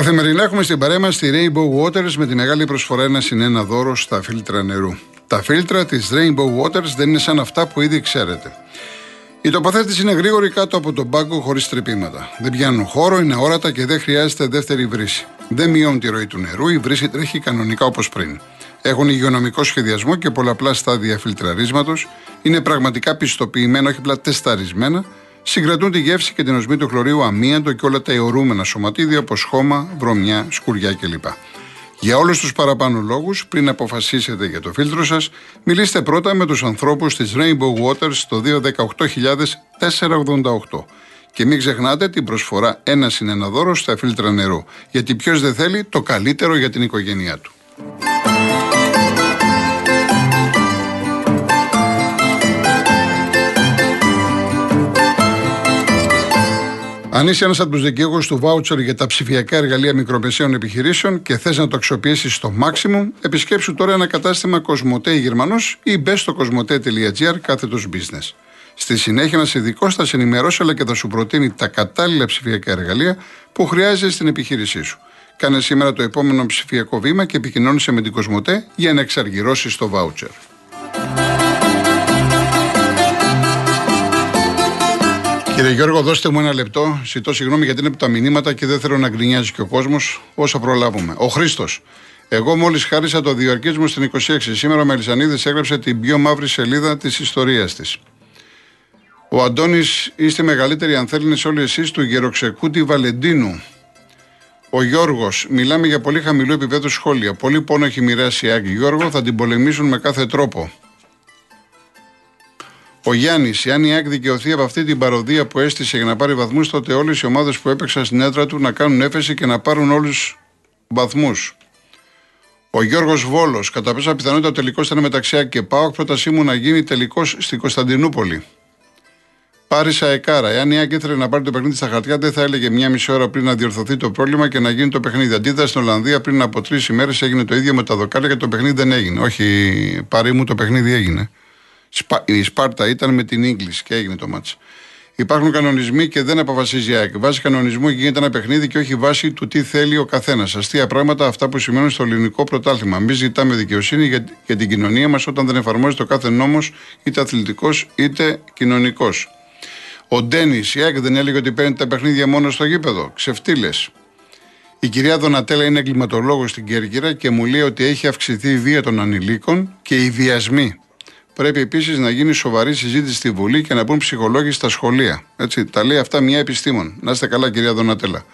Καθημερινά έχουμε στην παρέα μας τη Rainbow Waters με τη μεγάλη προσφορά ένα συν ένα δώρο στα φίλτρα νερού. Τα φίλτρα της Rainbow Waters δεν είναι σαν αυτά που ήδη ξέρετε. Η τοποθέτηση είναι γρήγορη κάτω από τον πάγκο χωρίς τρυπήματα. Δεν πιάνουν χώρο, είναι αόρατα και δεν χρειάζεται δεύτερη βρύση. Δεν μειώνουν τη ροή του νερού, η βρύση τρέχει κανονικά όπως πριν. Έχουν υγειονομικό σχεδιασμό και πολλαπλά στάδια φιλτραρίσματος. Είναι πραγματικά πιστοποιημένα, όχι απλά τεσταρισμένα. Συγκρατούν τη γεύση και την οσμή του χλωρίου αμύαντο και όλα τα αιωρούμενα σωματίδια όπως χώμα, βρωμιά, σκουριά κλπ. Για όλους τους παραπάνω λόγους, πριν αποφασίσετε για το φίλτρο σας, μιλήστε πρώτα με τους ανθρώπους της Rainbow Waters στο 218.488. Και μην ξεχνάτε την προσφορά ένα συν ένα δώρο στα φίλτρα νερού. Γιατί ποιος δεν θέλει το καλύτερο για την οικογένειά του. Αν είσαι ένας από τους δικαιούχου του βάουτσερ για τα ψηφιακά εργαλεία μικρομεσαίων επιχειρήσεων και θες να το αξιοποιήσεις στο maximum, επισκέψου τώρα ένα κατάστημα Κοσμοτέ Γερμανός ή μπες στο κοσμοτέ.gr κάθετος business. Στη συνέχεια, ένας ειδικός θα σε ενημερώσει αλλά και θα σου προτείνει τα κατάλληλα ψηφιακά εργαλεία που χρειάζεσαι στην επιχείρησή σου. Κάνε σήμερα το επόμενο ψηφιακό βήμα και επικοινώνησε με την Κοσμοτέ για να εξαργυρώσεις το βάουτσερ. Κύριε Γιώργο, δώστε μου ένα λεπτό. Ζητώ συγγνώμη γιατί είναι από τα μηνύματα και δεν θέλω να γκρινιάζει και ο κόσμος όσα προλάβουμε. Ο Χρήστος. Εγώ μόλις χάρισα το διαρκή μου στην 26. Σήμερα ο Μελισανίδης έγραψε την πιο μαύρη σελίδα της ιστορίας της. Ο Αντώνης είστε μεγαλύτεροι αν θέλει όλοι εσείς του γεροξεκούτη Βαλεντίνου. Ο Γιώργος, μιλάμε για πολύ χαμηλό επίπεδο σχόλια. Πολύ πόνο έχει μοιράσει η Άγκη. Γιώργο, θα την πολεμήσουν με κάθε τρόπο. Ο Γιάννης, αν η ΑΕΚ δικαιωθεί από αυτή την παροδία που έστησε για να πάρει βαθμούς, τότε όλες οι ομάδες που έπαιξαν στην έδρα του να κάνουν έφεση και να πάρουν όλους βαθμούς. Ο Γιώργος Βόλος, κατά πέσα πιθανότητα ο τελικός ήταν μεταξύ ΑΕΚ και ΠΑΟΚ, πρότασή μου να γίνει τελικός στην Κωνσταντινούπολη. Πάρισα Εκάρα. Εάν η ΑΕΚ ήθελε να πάρει το παιχνίδι στα χαρτιά, δεν θα έλεγε μια μισή ώρα πριν να διορθωθεί το πρόβλημα και να γίνει το παιχνίδι. Αντίθετα, στην Ολλανδία πριν από τρεις ημέρες έγινε το ίδιο με τα δοκάρια και το παιχνίδι δεν έγινε. Όχι, πάρει μου το παιχνίδι έγινε. Η Σπάρτα ήταν με την Ίγκλης και έγινε το μάτς. Υπάρχουν κανονισμοί και δεν αποφασίζει η ΑΕΚ. Βάσει κανονισμού γίνεται ένα παιχνίδι και όχι βάσει του τι θέλει ο καθένας. Αστεία πράγματα αυτά που σημαίνουν στο ελληνικό πρωτάθλημα. Μην ζητάμε δικαιοσύνη για, για την κοινωνία μας όταν δεν εφαρμόζεται ο κάθε νόμος, είτε αθλητικός είτε κοινωνικός. Ο Ντένις, η ΑΕΚ δεν έλεγε ότι παίρνει τα παιχνίδια μόνο στο γήπεδο. Ξεφτύλες. Η κυρία Δονατέλα είναι εγκληματολόγος στην Κέρκυρα και μου λέει ότι έχει αυξηθεί η βία των ανηλίκων και οι βιασμοί. Πρέπει επίσης να γίνει σοβαρή συζήτηση στη Βουλή και να μπουν ψυχολόγοι στα σχολεία. Έτσι, τα λέει αυτά μια επιστήμον. Να είστε καλά, κυρία Δονατέλα.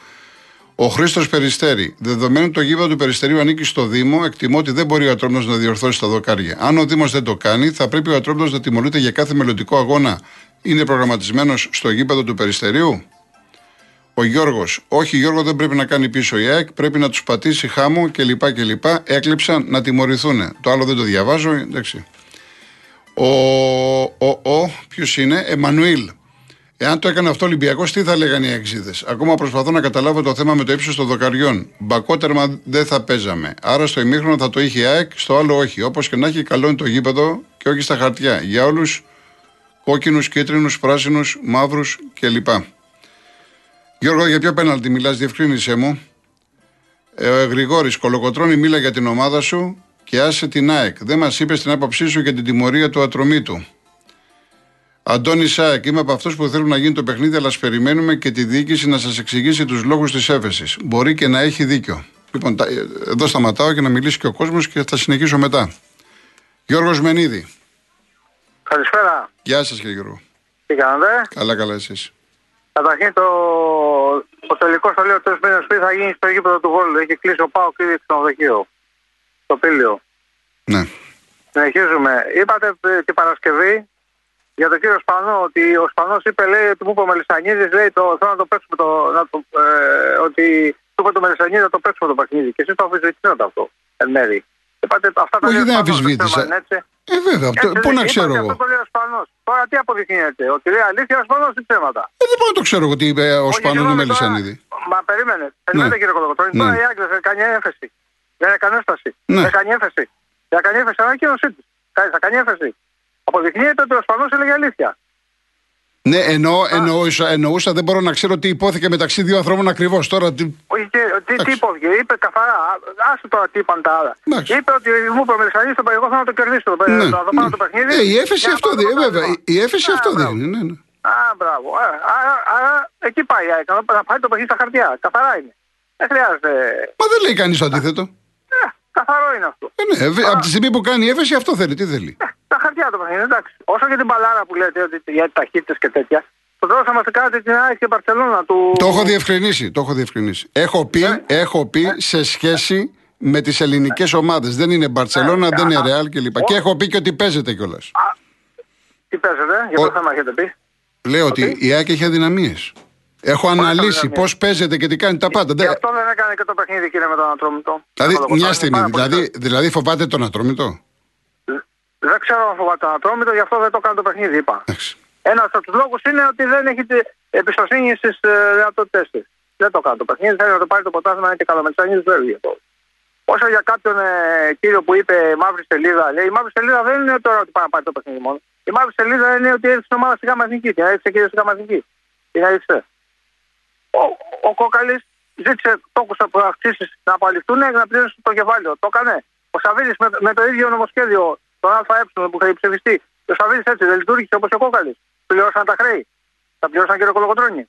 Ο Χρήστος Περιστέρη. Δεδομένου το γήπεδο του Περιστερίου ανήκει στο Δήμο, εκτιμώ ότι δεν μπορεί ο Ατρόμητος να διορθώσει τα δοκάρια. Αν ο Δήμος δεν το κάνει, θα πρέπει ο Ατρόμητος να τιμωρείται για κάθε μελλοντικό αγώνα. Είναι προγραμματισμένος στο γήπεδο του Περιστερίου. Ο Γιώργος. Όχι, Γιώργο δεν πρέπει να κάνει πίσω η ΑΕΚ, πρέπει να τους πατήσει χάμου κλπ. κλπ. Έκλειψαν να τιμωρηθούν. Το άλλο δεν το διαβάζω, εντάξει. Ο, ο, ο ποιος είναι, Εμμανουήλ. Εάν το έκανε αυτό ο Ολυμπιακός, τι θα λέγανε οι εξήδε. Ακόμα προσπαθώ να καταλάβω το θέμα με το ύψος των δοκαριών. Μπακότερμα δεν θα παίζαμε. Άρα στο ημίχρονο θα το είχε η ΑΕΚ, στο άλλο όχι. Όπως και να έχει, καλό είναι το γήπεδο και όχι στα χαρτιά. Για όλους κόκκινους, κίτρινους, πράσινους, μαύρους κλπ. Γιώργο, για ποιο πέναλτι μιλάς, διευκρίνησέ μου. Ε, Γρηγόρης, κολοκοτρώνει μίλα για την ομάδα σου και άσε την ΑΕΚ. Δεν μας είπες την άποψή σου για την τιμωρία του ατρωμίτου. Αντώνη Σάεκ, είμαι από αυτούς που θέλουν να γίνει το παιχνίδι, αλλά περιμένουμε και τη διοίκηση να σας εξηγήσει τους λόγους της έφεσης. Μπορεί και να έχει δίκιο. Λοιπόν, εδώ σταματάω και να μιλήσει και ο κόσμος και θα συνεχίσω μετά. Γιώργος Μενίδη. Καλησπέρα. Γεια σας, κύριε Γιώργο. Τι κάνετε; Καλά, καλά, εσείς. Καταρχήν το, το τελικό σχολείο τρει μήνε πριν θα γίνει στο γήπεδο του Βόλου. Έχει κλείσει ο Πάο και ήδη ξενοδοχείο στο Πήλιο. Ναι. Συνεχίζουμε. Είπατε την Παρασκευή για τον κύριο Σπανό ότι ο Σπανός είπε, λέει, ότι μου είπε ο Μελισανίδης, λέει, το, θέλω να το παίξουμε το. Να το ε, ότι του είπε το Μελισανίδη να το παίξουμε το παιχνίδι. Και εσείς το αφισβητήσατε αυτό εν μέρη. Είπατε αυτά τα Όχι, δεν αμφισβήτησα. Ε, βέβαια. Έτσι, πού να ξέρω εγώ. Αυτό το λέει ο Σπανός. Τώρα τι αποδεικνύεται, ότι λέει αλήθεια ο Σπανός ή ψέματα; Ε, δεν μπορώ να το ξέρω εγώ τι είπε ο Σπανό του Μελισανίδη. Μα περίμενε. Περιμένετε ναι. κύριε Κολοκοτρόνη. Τώρα η Άγγλια θα κάνει έφεση. Δεν έκανε έφταση. Ναι. Δεν κάνει έφεση. Δεν κάνει έφεση. Ανακοίνωσή τη. Θα κάνει έφεση. Αποδεικνύεται ότι ο Σπανό έλεγε αλήθεια. Ναι, εννοώ, εννοούσα, εννοούσα, δεν μπορώ να ξέρω τι υπόθηκε μεταξύ δύο ανθρώπων ακριβώς. Τώρα τι. Όχι, τι, τι τι υπόθηκε. Είπε καθαρά. Άσε τώρα τι είπαν τα άλλα. Εντάξει. Είπε ότι μου είπε ο στο εγώ θέλω να το κερδίσω το, Ναι, το, το, ναι. το παιχνίδι. Ε, η έφεση και να αυτό πάρω το δίνει. Ε, βέβαια. πρωτάθλημα. Η έφεση Α, αυτό μπράβο. δίνει. Ναι, ναι. Α, μπράβο. Α, Άρα, άρα εκεί πάει η ΑΕΚ. Να να πάει το παιχνίδι στα χαρτιά. Καθαρά είναι. Δεν χρειάζεται. Μα δεν λέει κανείς το αντίθετο. Ε, καθαρό είναι αυτό. Ε, ναι, ε, από τη στιγμή που κάνει η έφεση αυτό θέλει. Τι θέλει. Ε, τα χαρτιά το παιχνίδι, εντάξει. Όσο για την μπαλάρα που λέτε ότι για ταχύτητες και τέτοια. Το τέλο θα μας κάνετε την ΑΕΚ και Μπαρσελόνα του. Το έχω διευκρινίσει. Το έχω διευκρινίσει. Έχω πει, Ναι. έχω πει σε σχέση με τις ελληνικές ομάδες. Δεν είναι Μπαρσελόνα, Ναι, δεν είναι α, Ρεάλ κλπ. ο- Και έχω πει και ότι παίζεται κιόλας. Τι παίζετε, για Ο- το θέμα έχετε πει. Λέω ότι; η ΑΕΚ έχει αδυναμίες. Έχω αναλύσει πώς αδυναμίες. παίζεται και τι κάνει τα πάντα. Γι' Δεν- αυτό δεν έκανε και το παιχνίδι, κύριε, με τον Ατρόμητο. Δηλαδή, Αυτό το μια κομμάτι στιγμή. είναι πάρα πολύ Δηλαδή, δηλαδή φοβάται τον Ατρόμητο; Δεν ξέρω αν φοβάται τον Ατρόμητο, γι' αυτό δεν το κάνει το παιχνίδι, είπα. Εντάξει. Ένας από τους λόγους είναι ότι δεν έχει τη- εμπιστοσύνη στις δυνατότητές της. Δεν το κάνει το παιχνίδι, θέλει να το πάρει το ποτάσμα και καλομετσάνι δεν γι' αυτό. Όσο για κάποιον ε, κύριο που είπε μαύρη σελίδα, λέει η μαύρη σελίδα δεν είναι τώρα ότι πάει να πάρει το παιχνίδι μόνο. Η μαύρη σελίδα είναι ότι έρθει στην ομάδα στη Γάμα Εθνική. Την έδειξε και στη Γάμα Εθνική; Την έδειξε. Ο, ο Κόκαλης ζήτησε τόκου από αυξήσει να απαλληφθούν και να πληρώσουν το κεφάλαιο. Το έκανε. Ο Σαββίδης με, με το ίδιο νομοσχέδιο, τον ΑΕ που είχε ψηφιστεί. Ο Σαββίδης έτσι δεν λειτουργήσε όπως ο Κόκαλης. Πληρώσαν τα χρέη. Τα πληρώσαν και το Κολοκοτρόνι.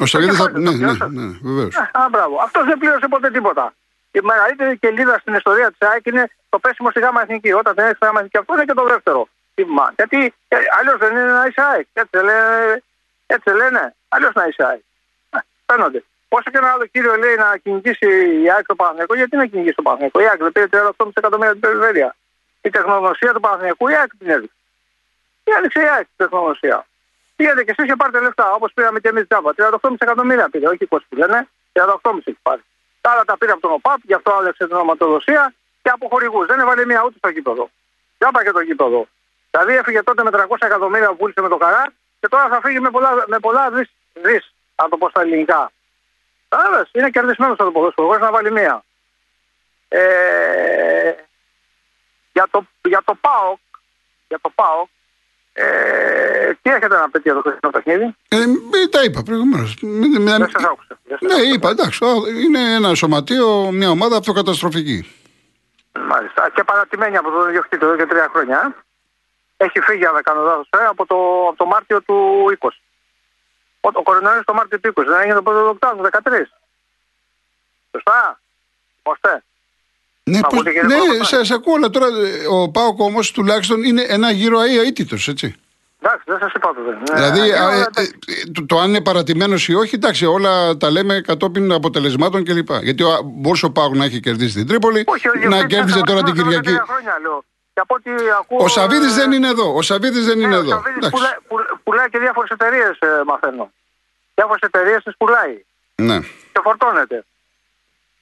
Ο Σαββίδης θα. κεφάλι, το Ναι, ναι, πληρώσατε. ναι, βεβαίως. Α, μπράβο. Αυτός δεν πλήρωσε ποτέ τίποτα. Η μεγαλύτερη κελίδα στην ιστορία της ΑΕΚ είναι το πέσιμο στη ΓΑΜΑ Εθνική. Όταν δεν έχει στη ΓΑΜΑ Εθνική, αυτό είναι και το δεύτερο τίμημα. Γιατί ε, αλλιώς δεν είναι να είσαι ΑΕΚ. Έτσι δεν λένε. Έτσι δεν λένε. Αλλιώς να είσαι ΑΕΚ. Ε, Φαίνονται. Όσο και ένα άλλο κύριο λέει να κυνηγήσει η ΑΕΚ το Παναγενικό, γιατί να κυνηγήσει το Παναγενικό. Η ΑΕΚ δεν πήρε 38 εκατομμύρια την περιφέρεια. Η τεχνογνωσία του Παναγενικού η ΑΕΚ την έδειξε. Τι έδειξε η ΑΕΚ την τεχνογνωσία. Πήγατε και εσείς και πάρετε λεφτά, όπως πήραμε και εμείς τζάμπα. 38,5 εκατομμύρια πήρε, όχι 20 που λένε. 38,5 έχει πάρει. Τα άλλα τα πήρε από τον ΟΠΑΠ, γι' αυτό άλλαξε την ονοματοδοσία και από χορηγούς. Δεν έβαλε μία ούτε στο γήπεδο. Τζάμπα και το γήπεδο. Δηλαδή έφυγε τότε με 300 εκατομμύρια που πούλησε με το καρά και τώρα θα φύγει με πολλά, με πολλά δι, δις, αν το πω στα ελληνικά. Κατάλαβε, είναι κερδισμένος το ποδόσφαιρο, χωρίς να βάλει μία. Ε, για, το, για το ΠΑΟΚ, για το ΠΑΟΚ, ε, τι έχετε να πείτε για το χθεσινό παιχνίδι; Ε, ε, τα είπα προηγουμένως. Δεν σας άκουσα. Δεν σας Ναι, άκουσα. είπα, εντάξει. α, Είναι ένα σωματείο, μια ομάδα αυτοκαταστροφική. Μάλιστα. Και παρατημένη από το διοκτήτη εδώ και τρία χρόνια. ε. Έχει φύγει, αν δεν κάνω λάθος, από, το, από το Μάρτιο του 20. Ο, ο κορονοϊός το Μάρτιο του 20. Δεν έγινε το πρώτο λεπτό, 13. Σωστά. Ώστε. Ναι, Μα πώς, ακούτε, κύριε ναι Παπαδάκη. σε, σε ακούω, αλλά τώρα ε, ο Πάοκ όμως τουλάχιστον είναι ένα γύρο αίτητος, έτσι. Εντάξει, δεν σας είπα το δεν. δηλαδή, Ε, α, ε, ε, ε, το, το αν είναι παρατημένος ή όχι, εντάξει, όλα τα λέμε κατόπιν αποτελεσμάτων κλπ. Γιατί ο, μπορούσε ο Πάοκ να έχει κερδίσει την Τρίπολη, όχι, ο να διοκτήτης κέρδισε είναι τώρα την βασικός εδώ και Κυριακή. τρία χρόνια, λέω. Και από ό,τι ακούω, Ο Σαββίδης ε, δεν είναι εδώ. Ο Σαββίδης δεν είναι ναι, εδώ. Ο Σαββίδης Εντάξει. πουλάει, πουλ- πουλάει και διάφορες εταιρείες, μαθαίνω. Διάφορες εταιρείες τις πουλάει. Ναι. Και φορτώνεται.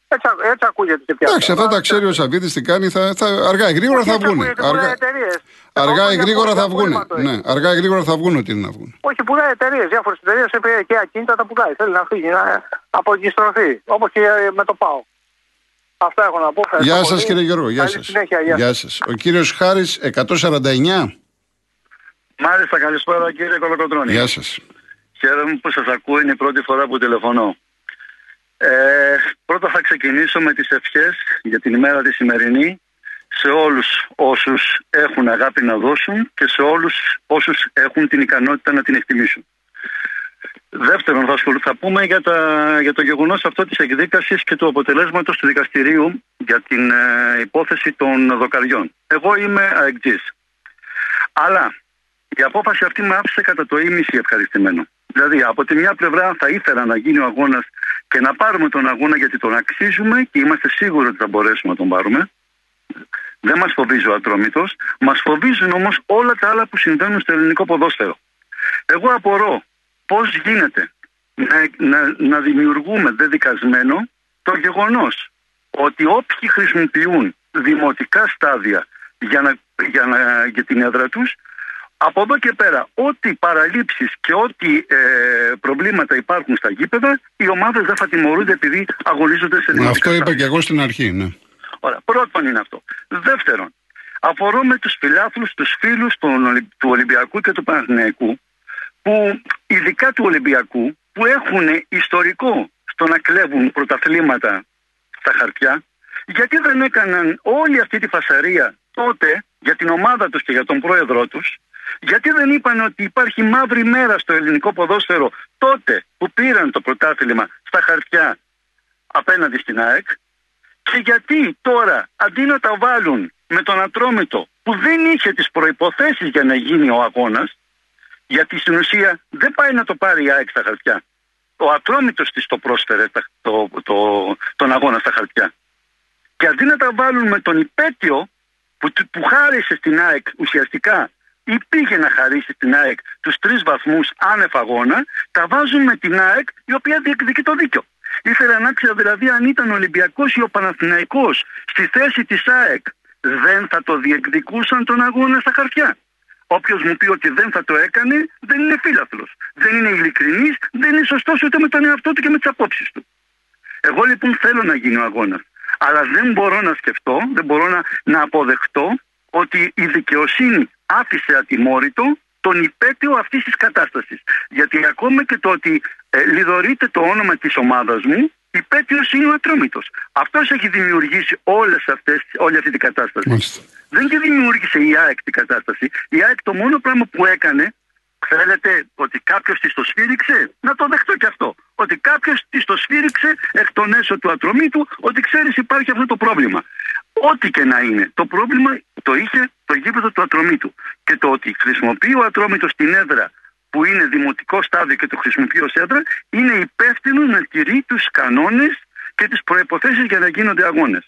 Έτσι, α- έτσι ακούγεται και πια. Εντάξει, αυτά τα ξέρει ο Σαββίδης τι κάνει. Θα, θα, αργά ή γρήγορα θα βγουν. Αργά, αργά ή γρήγορα θα βγουν. Ναι, αργά ή γρήγορα θα βγουν ότι είναι να βγουν. Όχι, πουλάει εταιρείες. Διάφορες εταιρείες και ακίνητα τα πουλάει. Θέλει να φύγει, να αποκιστρωθεί. Όπως και με το ΠΑΟ. Αυτά έχω να πω. Ευχαριστώ Γεια σας πολύ. κύριε Γιώργο. Γεια Καλή σας. συνέχεια, γεια. Γεια σας. Ο κύριος Χάρης 149. Μάλιστα, καλησπέρα κύριε Κολοκοτρώνη. Γεια σας. Χαίρομαι που σας ακούω, είναι η πρώτη φορά που τηλεφωνώ. Ε, πρώτα θα ξεκινήσω με τις ευχές για την ημέρα τη σημερινή σε όλους όσους έχουν αγάπη να δώσουν και σε όλους όσους έχουν την ικανότητα να την εκτιμήσουν. Δεύτερον, θα, ασχολου- θα πούμε για, τα, για το γεγονός αυτό της εκδίκασης και του αποτελέσματος του δικαστηρίου για την ε, υπόθεση των δοκαριών. Εγώ είμαι αεκτζής. Αλλά η απόφαση αυτή με άφησε κατά το ίμιση ευχαριστημένο. Δηλαδή, από τη μια πλευρά θα ήθελα να γίνει ο αγώνας και να πάρουμε τον αγώνα γιατί τον αξίζουμε και είμαστε σίγουροι ότι θα μπορέσουμε να τον πάρουμε. Δεν μας φοβίζει ο ατρόμητος. Μας φοβίζουν όμως όλα τα άλλα που συμβαίνουν στο ελληνικό ποδόσφαιρο. Εγώ απορώ πώς γίνεται να, να, να δημιουργούμε δεδικασμένο το γεγονός ότι όποιοι χρησιμοποιούν δημοτικά στάδια για, να, για, να, για την έδρα τους από εδώ και πέρα, ό,τι παραλήψεις και ό,τι ε, προβλήματα υπάρχουν στα γήπεδα, οι ομάδες δεν θα τιμωρούνται επειδή αγωνίζονται σε δημοτικά Αυτό είπα στάδια. και εγώ στην αρχή. Ναι. Ωραία. Πρώτον είναι αυτό. Δεύτερον, αφορώ με τους φιλάθλους, τους φίλους των Ολυ- του Ολυμπιακού και του Παναθηναϊκού, που ειδικά του Ολυμπιακού, που έχουν ιστορικό στο να κλέβουν πρωταθλήματα στα χαρτιά, γιατί δεν έκαναν όλη αυτή τη φασαρία τότε για την ομάδα τους και για τον πρόεδρό τους, γιατί δεν είπαν ότι υπάρχει μαύρη μέρα στο ελληνικό ποδόσφαιρο τότε που πήραν το πρωτάθλημα στα χαρτιά απέναντι στην ΑΕΚ και γιατί τώρα αντί να τα βάλουν με τον Ατρόμητο που δεν είχε τις προϋποθέσεις για να γίνει ο αγώνας γιατί στην ουσία δεν πάει να το πάρει η ΑΕΚ στα χαρτιά. Ο Ατρόμητος της το πρόσφερε το, το, τον αγώνα στα χαρτιά. Και αντί να τα βάλουν με τον υπέτειο που, που χάρισε στην ΑΕΚ ουσιαστικά ή πήγε να χαρίσει στην ΑΕΚ τους τρεις βαθμούς άνευ αγώνα, τα βάζουν με την ΑΕΚ η οποία διεκδικεί το δίκιο. Ήθελα να ξέρω δηλαδή αν ήταν ο Ολυμπιακός ή ο Παναθηναϊκός στη θέση της ΑΕΚ δεν θα το διεκδικούσαν τον αγώνα στα χαρτιά. Όποιος μου πει ότι δεν θα το έκανε, δεν είναι φίλαθλος. Δεν είναι ειλικρινής, δεν είναι σωστός ούτε με τον εαυτό του και με τις απόψεις του. Εγώ λοιπόν θέλω να γίνει ο αγώνας. Αλλά δεν μπορώ να σκεφτώ, δεν μπορώ να, να αποδεχτώ ότι η δικαιοσύνη άφησε ατιμόρυτο τον υπέτειο αυτής της κατάστασης. Γιατί ακόμα και το ότι ε, λιδωρείται το όνομα της ομάδας μου, υπέτειος είναι ο ατρόμητος. Αυτός έχει δημιουργήσει όλες αυτές, όλη αυτή την κατάσταση. Δεν τη δημιούργησε η ΑΕΚ την κατάσταση. Η ΑΕΚ το μόνο πράγμα που έκανε, θέλετε ότι κάποιος της το σφύριξε, να το δεχτώ και αυτό. Ότι κάποιος της το σφύριξε εκ των έσω του ατρωμίτου, ότι ξέρεις υπάρχει αυτό το πρόβλημα. Ό,τι και να είναι. Το πρόβλημα το είχε το γήπεδο του ατρωμίτου. Και το ότι χρησιμοποιεί ο ατρόμητος την έδρα που είναι δημοτικό στάδιο και το χρησιμοποιεί ως έδρα, είναι υπεύθυνο να τηρεί τους κανόνες και τις προποθέσει για να γίνονται αγώνες.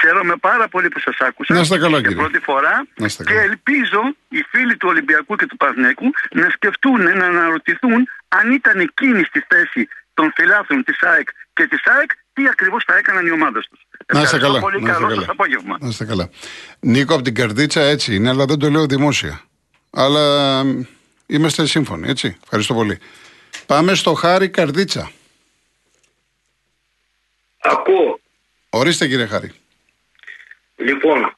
Χαίρομαι πάρα πολύ που σας άκουσα. Να είστε καλά, για πρώτη φορά. Και ελπίζω οι φίλοι του Ολυμπιακού και του Παθνέκου να σκεφτούν, να αναρωτηθούν αν ήταν εκείνη στη θέση των φιλάθλων της ΑΕΚ και της ΑΕΚ, τι ακριβώς θα έκαναν οι ομάδες τους. Να είστε καλά. Πολύ να καλό καλά. σας απόγευμα. Να είστε καλά. Νίκο από την Καρδίτσα έτσι είναι, αλλά δεν το λέω δημόσια. Αλλά είμαστε σύμφωνοι, έτσι. Ευχαριστώ πολύ. Πάμε στο Χάρη Καρδίτσα. Ακούω. Ορίστε κύριε Χάρη. Λοιπόν,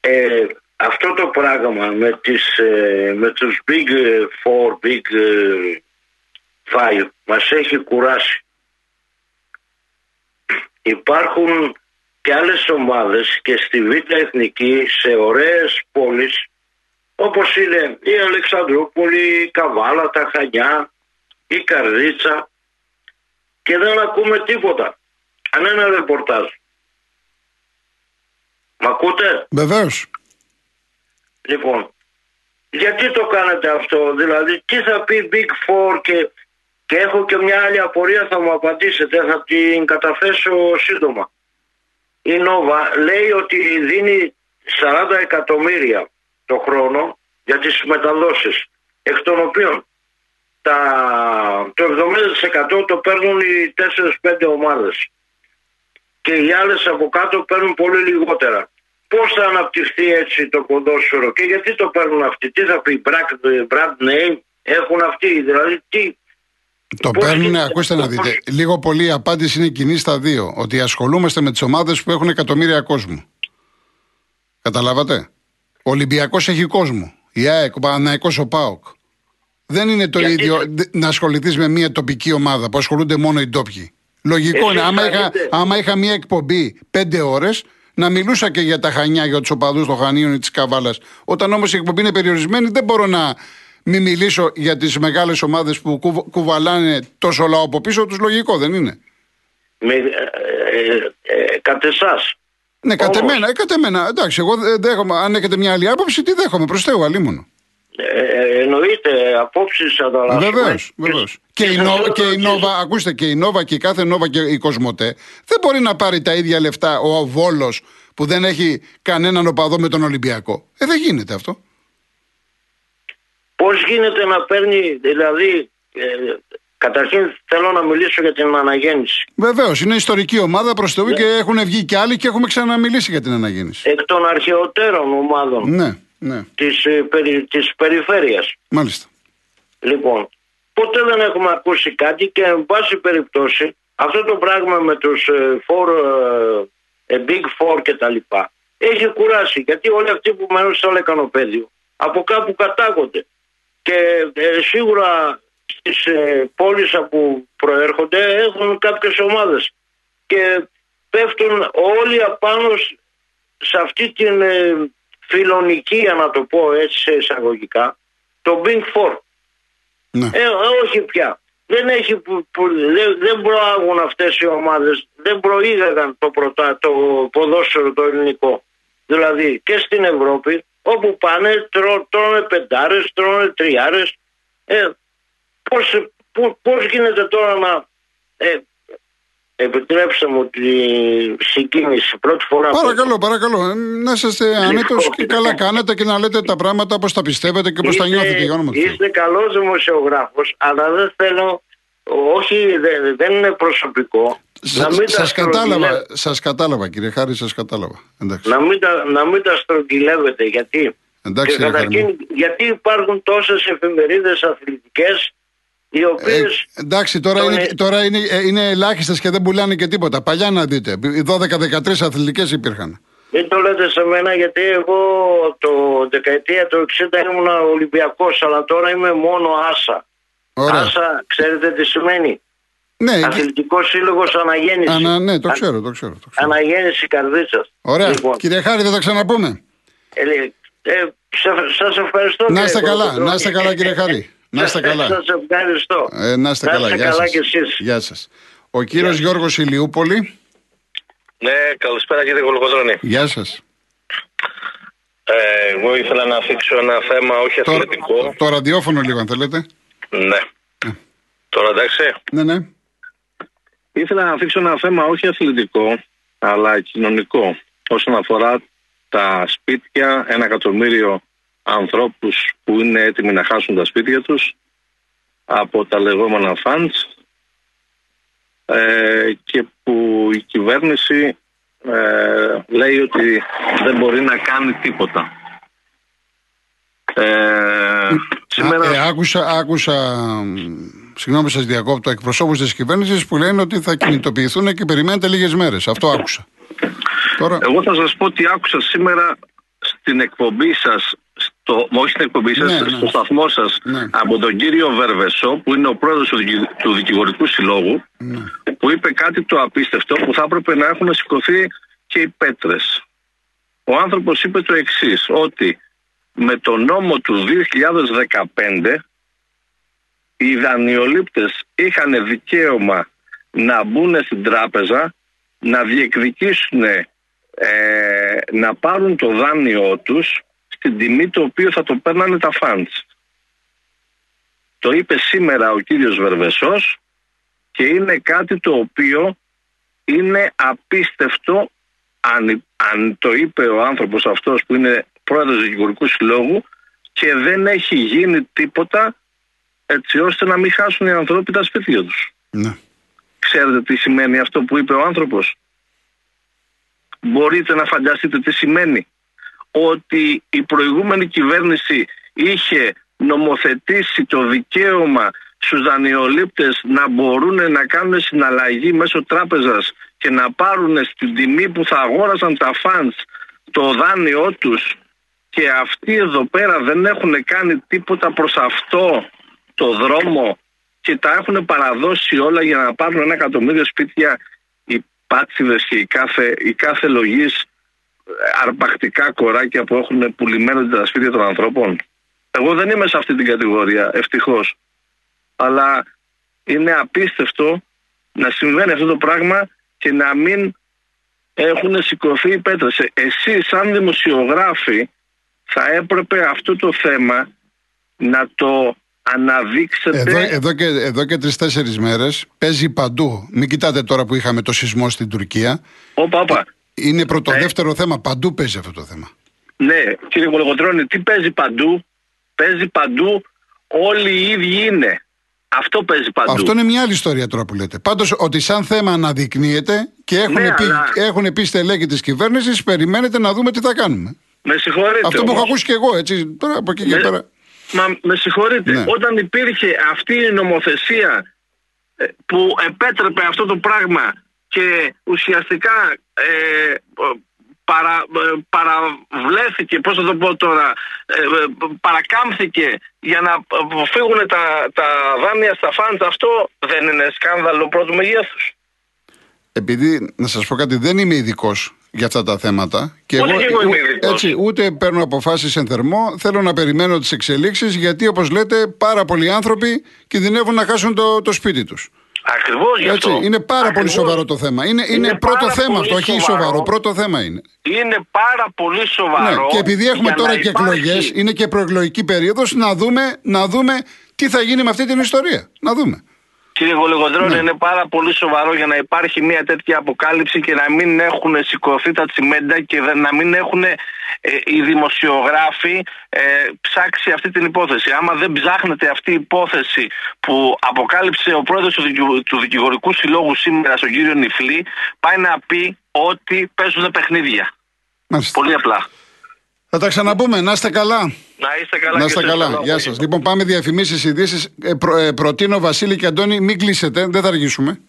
ε, αυτό το πράγμα με, τις, ε, με τους Big Four, Big ε, Five μας έχει κουράσει. Υπάρχουν και άλλες ομάδες και στη Β' Εθνική σε ωραίες πόλεις όπως είναι η Αλεξανδρούπολη, η Καβάλα, τα Χανιά, η Καρδίτσα και δεν ακούμε τίποτα. Κανένα ρεπορτάζ. Μ' ακούτε; Βεβαίως. Λοιπόν, γιατί το κάνετε αυτό, δηλαδή τι θα πει Big Four και, και έχω και μια άλλη απορία θα μου απαντήσετε, θα την καταθέσω σύντομα. Η Νόβα λέει ότι δίνει 40 εκατομμύρια το χρόνο για τις μεταδόσεις, εκ των οποίων τα, το 70% το παίρνουν οι 4-5 ομάδες και οι άλλες από κάτω παίρνουν πολύ λιγότερα. Πώς θα αναπτυχθεί έτσι το ποδόσφαιρο και γιατί το παίρνουν αυτοί, τι θα πει, brand, brand name, έχουν αυτοί, δηλαδή τι, Το Πώς παίρνουν, γίνεται ακούστε να αυτό, δείτε. πώς- Λίγο πολύ η απάντηση είναι κοινή στα δύο. Ότι ασχολούμαστε με τις ομάδες που έχουν εκατομμύρια κόσμο. Καταλάβατε; Ο Ολυμπιακός έχει κόσμο. Η ΑΕΚ, ο Παναναϊκό, ο ΠΑΟΚ. Δεν είναι το Γιατί ίδιο το- δ- να ασχοληθείς με μια τοπική ομάδα που ασχολούνται μόνο οι ντόπιοι. Λογικό Εσείς είναι. Άμα θα είχα, δείτε. άμα είχα μια εκπομπή πέντε ώρες, να μιλούσα και για τα Χανιά, για τους οπαδούς των Χανίων ή της Καβάλας. Όταν όμως η εκπομπή είναι περιορισμένη, δεν μπορώ να μην μιλήσω για τις μεγάλες ομάδες που κουβ- κουβαλάνε τόσο λαό από πίσω τους. Λογικό, δεν είναι. με, ε, ε, ε, κατ' εσάς. Ναι, κατ' Όμως- εμένα, ε, κατ' εμένα. Εντάξει, εγώ δεν δέχομαι. Αν έχετε μια άλλη άποψη, τι δέχομαι. Προς Θεού, αλίμονο. Ε, ε, εννοείται απόψεις ανταλλάσσουμε. Βεβαίως, βεβαίως. Και, η σας Νο- λέω και το η εξής. Νόβα, ακούστε, και η Νόβα και η κάθε Νόβα και η Κοσμοτέ δεν μπορεί να πάρει τα ίδια λεφτά ο Βόλος που δεν έχει κανέναν οπαδό με τον Ολυμπιακό. Ε, δεν γίνεται αυτό. Πώς γίνεται να παίρνει, δηλαδή, ε, καταρχήν θέλω να μιλήσω για την αναγέννηση. Βεβαίως, είναι ιστορική ομάδα προς Θεού και έχουν βγει και άλλοι και έχουμε ξαναμιλήσει για την αναγέννηση. Εκ των αρχαιότερων ομάδων Ναι, ναι, της, ε, περι, της περιφέρειας. μάλιστα. Λοιπόν, ποτέ δεν έχουμε ακούσει κάτι και εν πάση περιπτώσει αυτό το πράγμα με τους ε, four, ε, ε, big four και τα λοιπά έχει κουράσει γιατί όλοι αυτοί που μένουν στο λεκανοπέδιο από κάπου κατάγονται και ε, σίγουρα στις ε, πόλεις από που προέρχονται έχουν κάποιες ομάδες και πέφτουν όλοι απάνω σε αυτή την ε, φιλονικία να το πω έτσι σε εισαγωγικά το Big Four. Ναι. Ε, όχι πια. Δεν, έχει που, που, δεν, δεν προάγουν αυτές οι ομάδες, δεν προήγαγαν το, πρωτά, το ποδόσφαιρο το ελληνικό. Δηλαδή και στην Ευρώπη όπου πάνε τρώ, τρώνε πεντάρες, τρώνε τριάρες. Ε, πώς, πώς γίνεται τώρα να... Ε, Επιτρέψτε μου τη συγκίνηση πρώτη φορά. Παρακαλώ, παρακαλώ. Ε, να είσαστε άνετο και καλά κάνετε και να λέτε τα πράγματα όπως τα πιστεύετε και όπως τα νιώθετε για όνομα Είστε καλός δημοσιογράφος, αλλά δεν θέλω. Όχι, δεν, δεν είναι προσωπικό. Σα κατάλαβα, σας κατάλαβα κύριε Χάρη, σας κατάλαβα. Εντάξει. Να, μην τα, να μην τα στρογγυλεύετε γιατί. Εντάξει, και καταρχήν, γιατί υπάρχουν τόσες εφημερίδες αθλητικές οι οποίες. Ε, εντάξει, τώρα, είναι, τώρα είναι, ε, είναι ελάχιστες και δεν πουλάνε και τίποτα. Παλιά να δείτε. Οι 12-13 αθλητικές υπήρχαν. Μην το λέτε σε μένα γιατί εγώ το δεκαετία του 60 ήμουν Ολυμπιακός, αλλά τώρα είμαι μόνο άσα. Ωραία. Άσα, ξέρετε τι σημαίνει; Ναι, Αθλητικός σύλλογος Αναγέννησης. Ανα, ναι, το ξέρω, το ξέρω. Το ξέρω. Αναγέννηση καρδίτσας. Ωραία. Λοιπόν. Κύριε Χάρη, θα τα ξαναπούμε. Ε, ε, Σας ευχαριστώ. Να είστε καλά, να είστε καλά, κύριε Χάρη. Να είστε καλά. Σας ευχαριστώ. Ε, να είστε καλά. Γεια καλά σας. Γεια σας. Ο κύριος Γεια. Γιώργος Ηλιούπολη. Ναι, καλησπέρα κύριε Κολοκοδρόνη. Γεια σας. Ε, εγώ ήθελα να αφήξω ένα θέμα όχι το, αθλητικό. Το, ραδιόφωνο λίγο αν θέλετε. Ναι. ναι. Τώρα εντάξει. Ναι, ναι. Ήθελα να αφήξω ένα θέμα όχι αθλητικό, αλλά κοινωνικό. Όσον αφορά τα σπίτια, ένα εκατομμύριο ανθρώπους που είναι έτοιμοι να χάσουν τα σπίτια τους από τα λεγόμενα funds ε, και που η κυβέρνηση ε, λέει ότι δεν μπορεί να κάνει τίποτα. Ε, σήμερα... ε, άκουσα, άκουσα συγγνώμη σας διακόπτω, εκπροσώπους της κυβέρνησης που λένε ότι θα κινητοποιηθούν και περιμένετε λίγες μέρες. Αυτό άκουσα. Τώρα... Εγώ θα σας πω ότι άκουσα σήμερα στην εκπομπή σας στο, όχι στην εκπομπή σας, ναι, ναι. στο σταθμό σας, ναι. από τον κύριο Βερβεσό, που είναι ο πρόεδρος του, του Δικηγορικού Συλλόγου, ναι. που είπε κάτι το απίστευτο που θα έπρεπε να έχουν σηκωθεί και οι πέτρες. Ο άνθρωπος είπε το εξής, ότι με το νόμο του 2015 οι δανειολήπτες είχαν δικαίωμα να μπουν στην τράπεζα, να διεκδικήσουν ε, να πάρουν το δάνειό τους στην τιμή το οποίο θα το παίρνανε τα φαντς. Το είπε σήμερα ο κύριος Βερβεσός και είναι κάτι το οποίο είναι απίστευτο αν, αν το είπε ο άνθρωπος αυτός που είναι πρόεδρος του Δικηγορικού Συλλόγου και δεν έχει γίνει τίποτα έτσι ώστε να μην χάσουν οι ανθρώποι τα σπίτια τους. Ναι. Ξέρετε τι σημαίνει αυτό που είπε ο άνθρωπος; Μπορείτε να φανταστείτε τι σημαίνει ότι η προηγούμενη κυβέρνηση είχε νομοθετήσει το δικαίωμα στους δανειολήπτες να μπορούν να κάνουν συναλλαγή μέσω τράπεζας και να πάρουν στην τιμή που θα αγόρασαν τα φαντς το δάνειό τους. Και αυτοί εδώ πέρα δεν έχουν κάνει τίποτα προς αυτό το δρόμο και τα έχουν παραδώσει όλα για να πάρουν ένα εκατομμύριο σπίτια οι πάτσιδες και η κάθε, η κάθε λογής αρπακτικά κοράκια που έχουν πουλημένα τα σπίτια των ανθρώπων. Εγώ δεν είμαι σε αυτή την κατηγορία, ευτυχώς. Αλλά είναι απίστευτο να συμβαίνει αυτό το πράγμα και να μην έχουν σηκωθεί οι πέτρες. Εσεί, σαν δημοσιογράφοι, θα έπρεπε αυτό το θέμα να το αναδείξετε. Εδώ, εδώ και, εδώ και τρει-τέσσερι μέρες παίζει παντού. Μην κοιτάτε τώρα που είχαμε το σεισμό στην Τουρκία. Όπα, όπα. Είναι πρωτοδεύτερο ναι. θέμα. Παντού παίζει αυτό το θέμα. Ναι, κύριε Κολογοτρώνη, τι παίζει παντού; Παίζει παντού. Όλοι οι ίδιοι είναι. Αυτό παίζει παντού. Αυτό είναι μια άλλη ιστορία τώρα που λέτε. Πάντως ότι σαν θέμα αναδεικνύεται και έχουν, ναι, πει, αλλά... έχουν πει στελέχη της κυβέρνησης, περιμένετε να δούμε τι θα κάνουμε. Με συγχωρείτε. Αυτό που έχω ακούσει και εγώ, έτσι. Τώρα από εκεί και πέρα. Μα με συγχωρείτε. Ναι. Όταν υπήρχε αυτή η νομοθεσία ε, που επέτρεπε αυτό το πράγμα και ουσιαστικά ε, παρα, ε, παραβλέθηκε, πώς θα το πω τώρα, ε, παρακάμφθηκε για να φύγουν τα, τα δάνεια στα φαντς, αυτό δεν είναι σκάνδαλο πρώτου μεγέθους. επειδή να σας πω κάτι, δεν είμαι ειδικός για αυτά τα θέματα. Και ούτε εγώ, εγώ είμαι έτσι, ούτε παίρνω αποφάσεις εν θερμό. Θέλω να περιμένω τις εξελίξεις, γιατί όπως λέτε, πάρα πολλοί άνθρωποι κινδυνεύουν να χάσουν το, το σπίτι τους. Ακριβώς γι' αυτό. είναι πάρα πολύ σοβαρό το θέμα. Είναι, είναι, είναι πρώτο θέμα αυτό, όχι σοβαρό. Πρώτο θέμα είναι. Είναι πάρα πολύ σοβαρό. Ναι, και επειδή έχουμε τώρα και εκλογές, είναι και προεκλογική περίοδος, να δούμε, να δούμε τι θα γίνει με αυτή την ιστορία. Να δούμε. Κύριε Γολεγοντρόνη, ναι. είναι πάρα πολύ σοβαρό για να υπάρχει μια τέτοια αποκάλυψη και να μην έχουν σηκωθεί τα τσιμέντα και να μην έχουν ε, οι δημοσιογράφοι ε, ψάξει αυτή την υπόθεση. Άμα δεν ψάχνετε αυτή η υπόθεση που αποκάλυψε ο πρόεδρος του, του Δικηγορικού Συλλόγου σήμερα στον κύριο Νιφλή, πάει να πει ότι παίζουν παιχνίδια. Μάλιστα. Πολύ απλά. Θα τα ξαναπούμε. Να είστε καλά. Να είστε καλά. Να είστε καλά. Γεια σας. Λοιπόν, πάμε διαφημίσεις, ειδήσεις. Ε, προ, ε, προτείνω Βασίλη και Αντώνη, μην κλείσετε. Δεν θα αργήσουμε.